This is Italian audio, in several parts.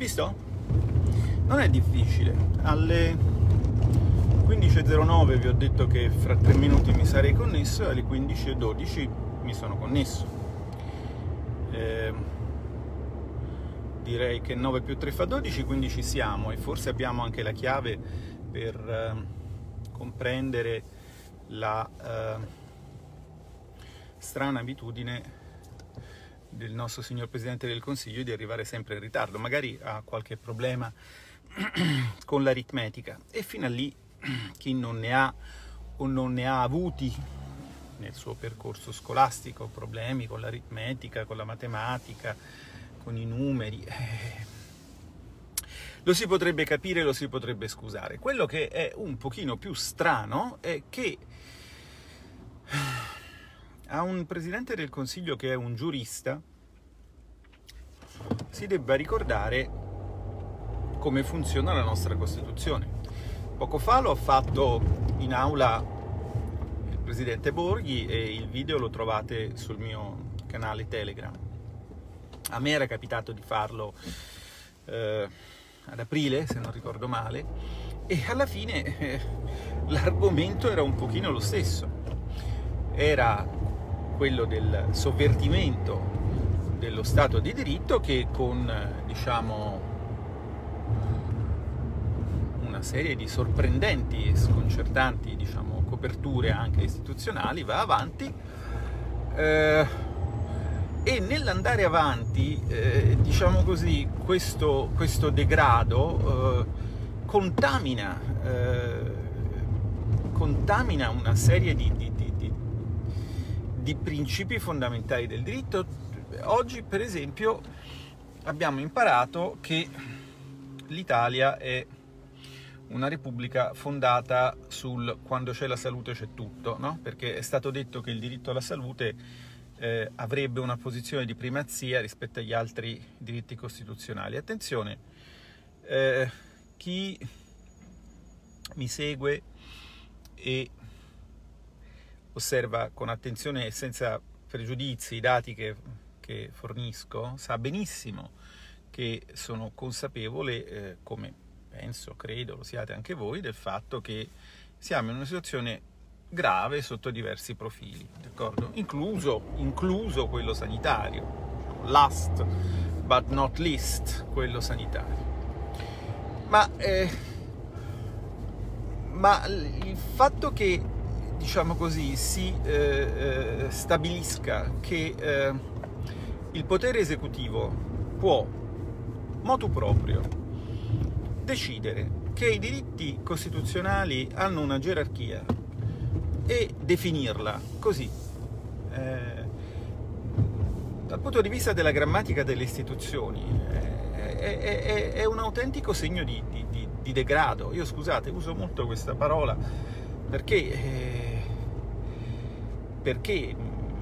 Visto? Non è difficile. Alle 15.09 vi ho detto che fra 3 minuti mi sarei connesso e alle 15.12 mi sono connesso. Eh, direi che 9 più 3 fa 12, quindi ci siamo e forse abbiamo anche la chiave per eh, comprendere la eh, strana abitudine del nostro signor Presidente del Consiglio di arrivare sempre in ritardo, magari ha qualche problema con l'aritmetica e fino a lì chi non ne ha o non ne ha avuti nel suo percorso scolastico problemi con l'aritmetica, con la matematica, con i numeri, eh, lo si potrebbe capire, lo si potrebbe scusare. Quello che è un pochino più strano è che a un presidente del Consiglio che è un giurista si debba ricordare come funziona la nostra Costituzione. Poco fa l'ho fatto in aula il presidente Borghi e il video lo trovate sul mio canale Telegram. A me era capitato di farlo eh, ad aprile, se non ricordo male, e alla fine eh, l'argomento era un pochino lo stesso. Era quello del sovvertimento dello Stato di diritto che con, diciamo, una serie di sorprendenti e sconcertanti diciamo, coperture anche istituzionali va avanti eh, e nell'andare avanti, eh, diciamo così, questo, questo degrado eh, contamina, eh, contamina una serie di, di principi fondamentali del diritto. Oggi, per esempio, abbiamo imparato che l'Italia è una repubblica fondata sul quando c'è la salute c'è tutto, no? perché è stato detto che il diritto alla salute eh, avrebbe una posizione di primazia rispetto agli altri diritti costituzionali. Attenzione, eh, chi mi segue e osserva con attenzione e senza pregiudizi i dati che, che fornisco sa benissimo che sono consapevole, eh, come penso, credo lo siate anche voi, del fatto che siamo in una situazione grave sotto diversi profili? Incluso, incluso quello sanitario, last but not least quello sanitario. Ma, eh, ma il fatto che, diciamo così, si eh, eh, stabilisca che eh, il potere esecutivo può, motu proprio, decidere che i diritti costituzionali hanno una gerarchia e definirla così. Eh, dal punto di vista della grammatica delle istituzioni eh, è, è, è un autentico segno di, di, di, degrado. Io scusate, uso molto questa parola perché, eh, perché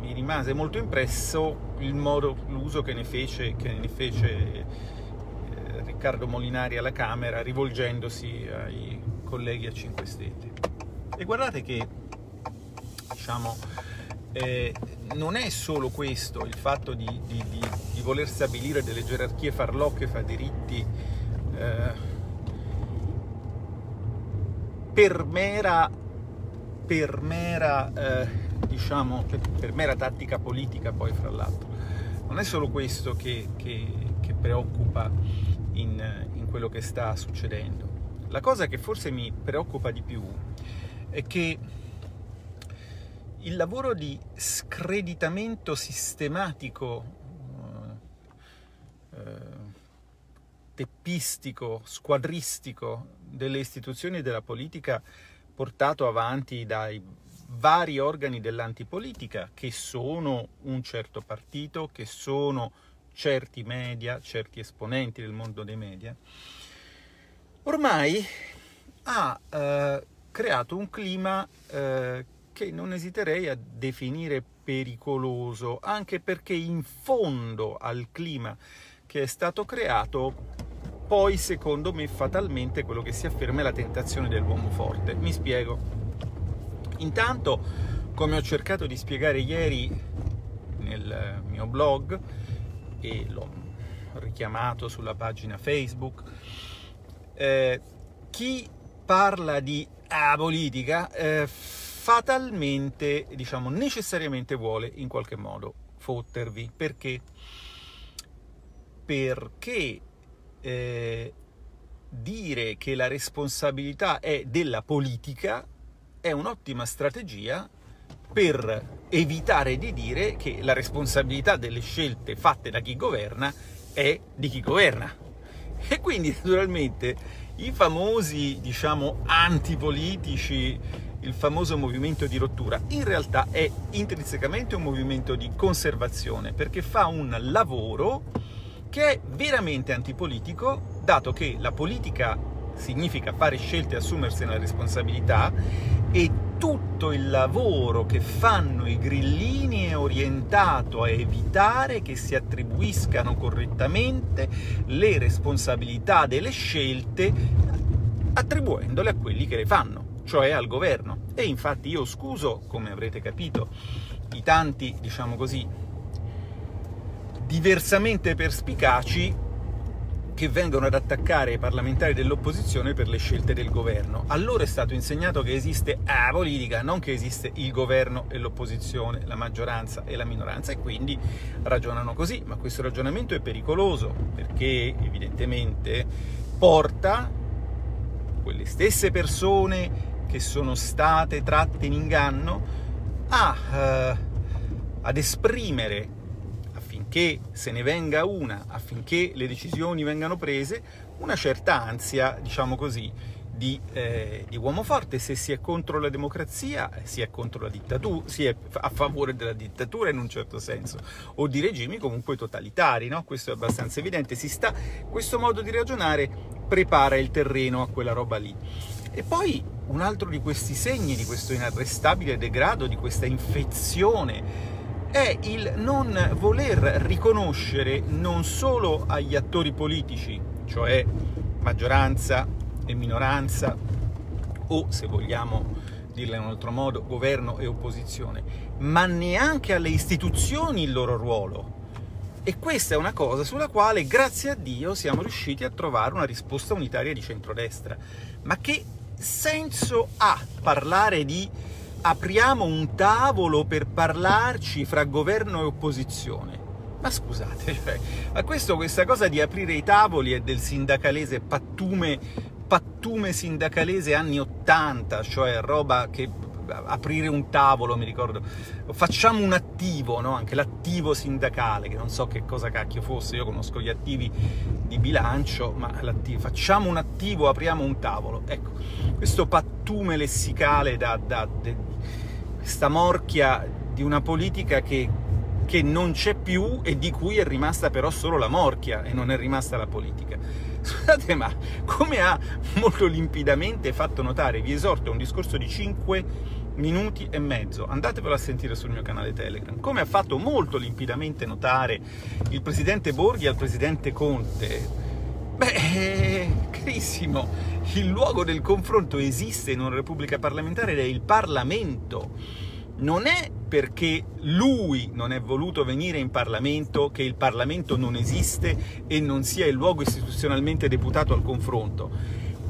mi rimase molto impresso il modo, l'uso che ne fece, che ne fece eh, Riccardo Molinari alla Camera rivolgendosi ai colleghi a 5 Stelle. E guardate che diciamo, eh, non è solo questo il fatto di, di, di, di, voler stabilire delle gerarchie farlocche fra diritti eh, per mera, per mera, eh, diciamo, per, per, mera tattica politica poi fra l'altro. Non è solo questo che, che, che preoccupa in, in quello che sta succedendo. La cosa che forse mi preoccupa di più è che il lavoro di screditamento sistematico, eh, eh, teppistico, squadristico delle istituzioni e della politica portato avanti dai vari organi dell'antipolitica che sono un certo partito, che sono certi media, certi esponenti del mondo dei media, ormai ha eh, creato un clima eh, che non esiterei a definire pericoloso, anche perché in fondo al clima che è stato creato, poi secondo me fatalmente quello che si afferma è la tentazione dell'uomo forte. Mi spiego. Intanto, come ho cercato di spiegare ieri nel mio blog, e l'ho richiamato sulla pagina Facebook, eh, chi parla di ah, politica eh, fatalmente, diciamo, necessariamente vuole in qualche modo fottervi. Perché? Perché eh, dire che la responsabilità è della politica è un'ottima strategia per evitare di dire che la responsabilità delle scelte fatte da chi governa è di chi governa. E quindi naturalmente i famosi, diciamo, antipolitici, il famoso movimento di rottura, in realtà è intrinsecamente un movimento di conservazione, perché fa un lavoro che è veramente antipolitico, dato che la politica significa fare scelte e assumersene la responsabilità e tutto il lavoro che fanno i grillini è orientato a evitare che si attribuiscano correttamente le responsabilità delle scelte attribuendole a quelli che le fanno, cioè al governo. E infatti io scuso, come avrete capito, i tanti, diciamo così, diversamente perspicaci che vengono ad attaccare i parlamentari dell'opposizione per le scelte del governo. A loro è stato insegnato che esiste la politica, non che esiste il governo e l'opposizione, la maggioranza e la minoranza, e quindi ragionano così. Ma questo ragionamento è pericoloso perché evidentemente porta quelle stesse persone che sono state tratte in inganno a, uh, ad esprimere affinché se ne venga una, affinché le decisioni vengano prese, una certa ansia, diciamo così, di, eh, di, uomo forte. Se si è contro la democrazia, si è contro la dittatura, si è a favore della dittatura in un certo senso, o di regimi comunque totalitari, no? Questo è abbastanza evidente. Sta, questo modo di ragionare prepara il terreno a quella roba lì. E poi un altro di questi segni di questo inarrestabile degrado, di questa infezione è il non voler riconoscere non solo agli attori politici, cioè maggioranza e minoranza, o se vogliamo dirla in un altro modo, governo e opposizione, ma neanche alle istituzioni il loro ruolo. E questa è una cosa sulla quale, grazie a Dio, siamo riusciti a trovare una risposta unitaria di centrodestra. Ma che senso ha parlare di apriamo un tavolo per parlarci fra governo e opposizione. Ma scusate, cioè, a questo questa cosa di aprire i tavoli è del sindacalese pattume, pattume sindacalese anni 80, cioè roba che aprire un tavolo, mi ricordo, facciamo un attivo, no? anche l'attivo sindacale, che non so che cosa cacchio fosse, io conosco gli attivi di bilancio, ma facciamo un attivo, apriamo un tavolo. Ecco, questo pattume lessicale da, da, da questa morchia di una politica che, che non c'è più e di cui è rimasta però solo la morchia e non è rimasta la politica. Scusate, ma come ha molto limpidamente fatto notare, vi esorto a un discorso di 5 minuti e mezzo, andatevelo a sentire sul mio canale Telegram, come ha fatto molto limpidamente notare il presidente Borghi al presidente Conte, beh, carissimo, il luogo del confronto esiste in una repubblica parlamentare ed è il Parlamento. Non è perché lui non è voluto venire in Parlamento che il Parlamento non esiste e non sia il luogo istituzionalmente deputato al confronto.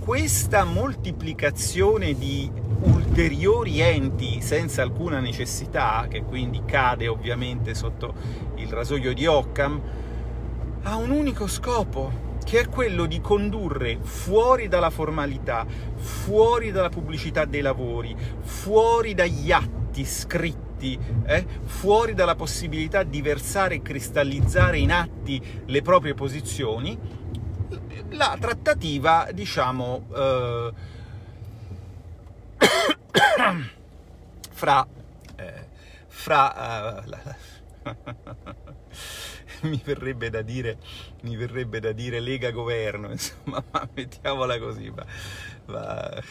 Questa moltiplicazione di ulteriori enti senza alcuna necessità, che quindi cade ovviamente sotto il rasoio di Occam, ha un unico scopo, che è quello di condurre fuori dalla formalità, fuori dalla pubblicità dei lavori, fuori dagli atti scritti, eh, fuori dalla possibilità di versare e cristallizzare in atti le proprie posizioni, la trattativa, diciamo, eh, fra, eh, fra uh, la, mi verrebbe da dire, mi verrebbe da dire Lega Governo, insomma, ma mettiamola così, ma, ma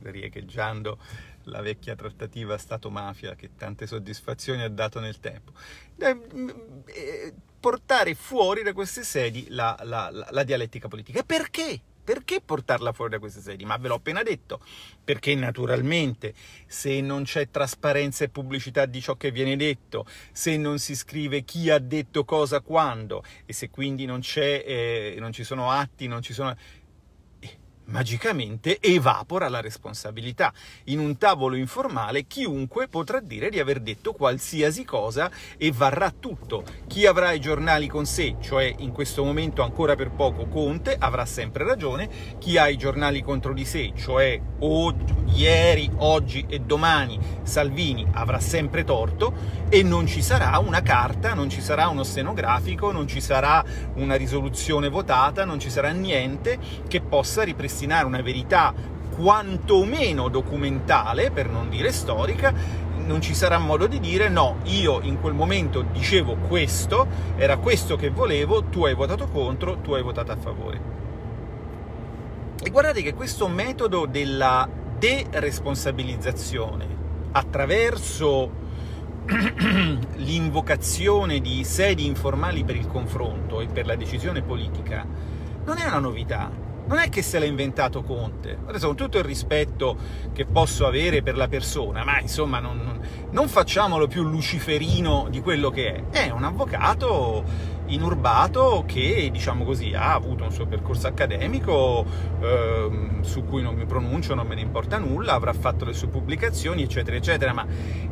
riecheggiando la vecchia trattativa Stato-mafia che tante soddisfazioni ha dato nel tempo. Eh, portare fuori da queste sedi la, la, la, la dialettica politica. Perché? Perché portarla fuori da queste sedi? Ma ve l'ho appena detto. Perché naturalmente se non c'è trasparenza e pubblicità di ciò che viene detto, se non si scrive chi ha detto cosa quando e se quindi non, eh, non ci sono atti, non ci sono magicamente evapora la responsabilità. In un tavolo informale chiunque potrà dire di aver detto qualsiasi cosa e varrà tutto. Chi avrà i giornali con sé, cioè in questo momento ancora per poco Conte, avrà sempre ragione, chi ha i giornali contro di sé, cioè oggi, ieri, oggi e domani Salvini avrà sempre torto e non ci sarà una carta, non ci sarà uno stenografico, non ci sarà una risoluzione votata, non ci sarà niente che possa ripristinare ripristinare una verità quantomeno documentale, per non dire storica, non ci sarà modo di dire no, io in quel momento dicevo questo, era questo che volevo, tu hai votato contro, tu hai votato a favore. E guardate che questo metodo della deresponsabilizzazione attraverso l'invocazione di sedi informali per il confronto e per la decisione politica non è una novità, non è che se l'ha inventato Conte. Adesso, con tutto il rispetto che posso avere per la persona, ma insomma, non, non, facciamolo più luciferino di quello che è. È un avvocato inurbato che, diciamo così, ha avuto un suo percorso accademico eh, su cui non mi pronuncio, non me ne importa nulla, avrà fatto le sue pubblicazioni, eccetera, eccetera, ma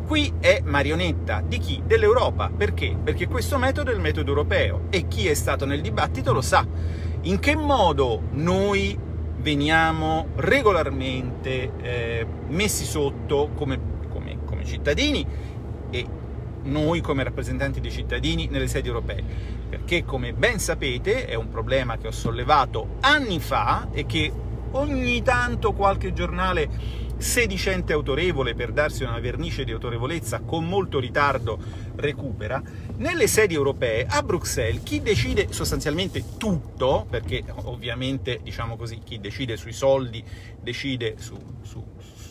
qui è marionetta di chi? Dell'Europa. Perché? Perché questo metodo è il metodo europeo e chi è stato nel dibattito lo sa in che modo noi veniamo regolarmente eh, messi sotto come, come, come cittadini e noi come rappresentanti dei cittadini nelle sedi europee, perché come ben sapete è un problema che ho sollevato anni fa e che ogni tanto qualche giornale sedicente autorevole per darsi una vernice di autorevolezza con molto ritardo recupera, nelle sedi europee a Bruxelles chi decide sostanzialmente tutto, perché ovviamente diciamo così chi decide sui soldi decide su, su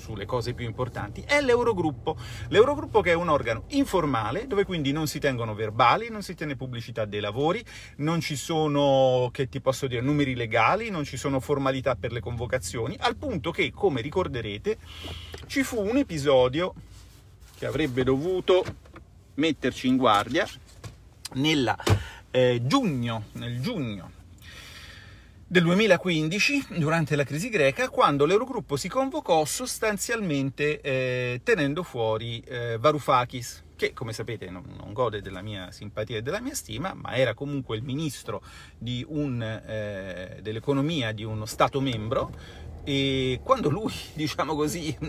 sulle cose più importanti, è l'Eurogruppo. L'Eurogruppo che è un organo informale, dove quindi non si tengono verbali, non si tiene pubblicità dei lavori, non ci sono, che ti posso dire, numeri legali, non ci sono formalità per le convocazioni, al punto che, come ricorderete, ci fu un episodio che avrebbe dovuto metterci in guardia nella, eh, giugno, nel giugno del 2015, durante la crisi greca, quando l'Eurogruppo si convocò sostanzialmente eh, tenendo fuori eh, Varoufakis, che come sapete non, non, gode della mia simpatia e della mia stima, ma era comunque il ministro un, eh, dell'economia di uno Stato membro, e quando lui, diciamo così,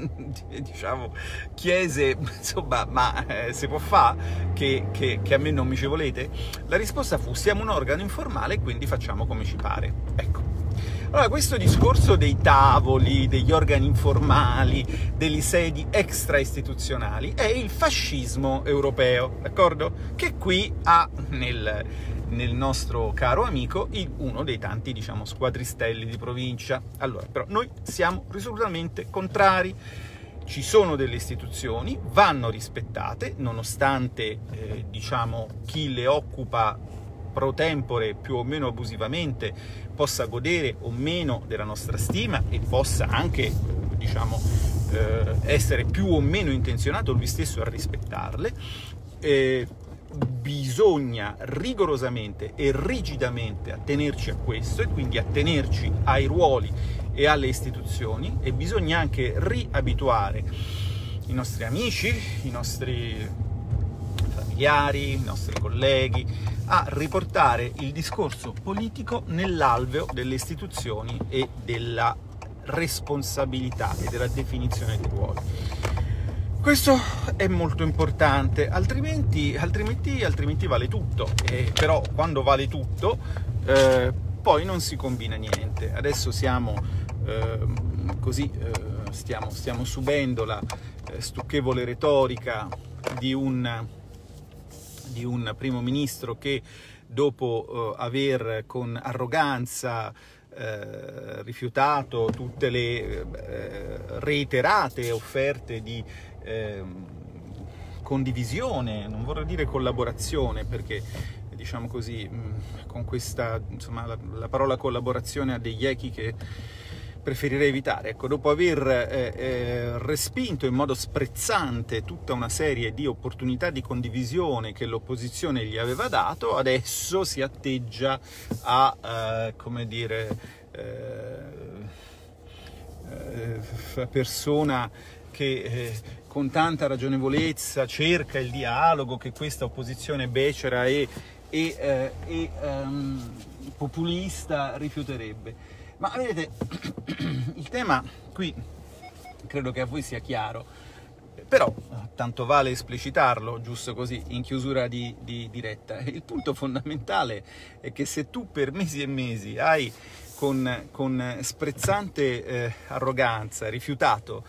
diciamo, chiese, insomma, ma eh, si può fare che, che, che, a me non mi ci volete? La risposta fu, siamo un organo informale, quindi facciamo come ci pare. Ecco. Allora, questo discorso dei tavoli, degli organi informali, delle sedi extra istituzionali, è il fascismo europeo, d'accordo? Che qui ha nel nel nostro caro amico uno dei tanti, diciamo, squadristelli di provincia. Allora, però noi siamo risolutamente contrari. Ci sono delle istituzioni, vanno rispettate, nonostante, eh, diciamo, chi le occupa pro tempore più o meno abusivamente possa godere o meno della nostra stima e possa anche, diciamo, eh, essere più o meno intenzionato lui stesso a rispettarle. Eh, bisogna rigorosamente e rigidamente attenerci a questo e quindi attenerci ai ruoli e alle istituzioni e bisogna anche riabituare i nostri amici, i nostri familiari, i nostri colleghi a riportare il discorso politico nell'alveo delle istituzioni e della responsabilità e della definizione dei ruoli. Questo è molto importante, altrimenti, altrimenti, altrimenti vale tutto, e però quando vale tutto eh, poi non si combina niente. Adesso siamo eh, così, eh, stiamo, stiamo, subendo la eh, stucchevole retorica di un, di un primo ministro che dopo eh, aver con arroganza eh, rifiutato tutte le eh, reiterate offerte di eh, condivisione, non vorrei dire collaborazione perché diciamo così, con questa, insomma, la, la parola collaborazione a degli echi che preferirei evitare. Ecco, dopo aver eh, eh, respinto in modo sprezzante tutta una serie di opportunità di condivisione che l'opposizione gli aveva dato, adesso si atteggia a, eh, come dire, eh, eh, persona che eh, con tanta ragionevolezza cerca il dialogo che questa opposizione becera e, e, e um, populista rifiuterebbe. Ma vedete, il tema qui credo che a voi sia chiaro, però tanto vale esplicitarlo, giusto così, in chiusura di, di diretta. Il punto fondamentale è che se tu per mesi e mesi hai con, con sprezzante eh, arroganza rifiutato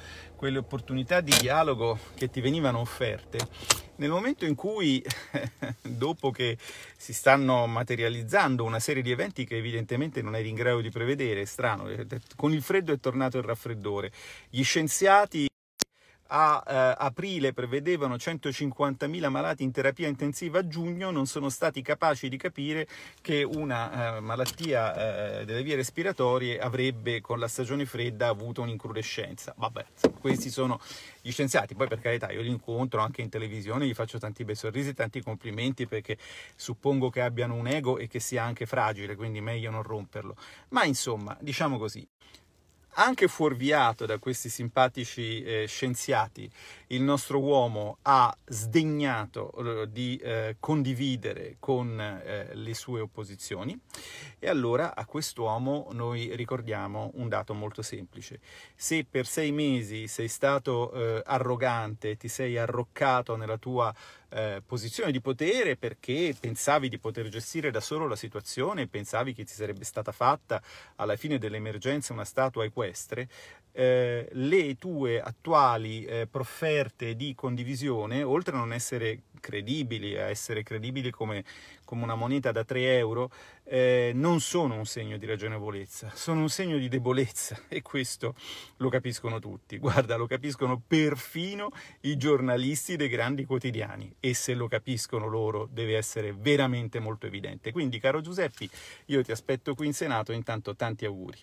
quelle opportunità di dialogo che ti venivano offerte, nel momento in cui, dopo che si stanno materializzando una serie di eventi che evidentemente non eri in grado di prevedere, è strano, eh, con il freddo è tornato il raffreddore, gli scienziati a eh, aprile prevedevano 150.000 malati in terapia intensiva a giugno, non sono stati capaci di capire che una eh, malattia eh, delle vie respiratorie avrebbe con la stagione fredda avuto un'incrudescenza. Vabbè, questi sono gli scienziati, poi per carità io li incontro anche in televisione, gli faccio tanti bei sorrisi, tanti complimenti perché suppongo che abbiano un ego e che sia anche fragile, quindi meglio non romperlo. Ma insomma, diciamo così, anche fuorviato da questi simpatici eh, scienziati, il nostro uomo ha sdegnato eh, di eh, condividere con eh, le sue opposizioni e allora a quest'uomo noi ricordiamo un dato molto semplice. Se per sei mesi sei stato eh, arrogante, ti sei arroccato nella tua eh, posizione di potere perché pensavi di poter gestire da solo la situazione, pensavi che ti sarebbe stata fatta alla fine dell'emergenza una statua equestre, eh, le tue attuali eh, profferte di condivisione, oltre a non essere credibili, a essere credibili come, come una moneta da 3 euro, eh, non sono un segno di ragionevolezza, sono un segno di debolezza e questo lo capiscono tutti. Guarda, lo capiscono perfino i giornalisti dei grandi quotidiani e se lo capiscono loro deve essere veramente molto evidente. Quindi, caro Giuseppi, io ti aspetto qui in Senato, intanto tanti auguri.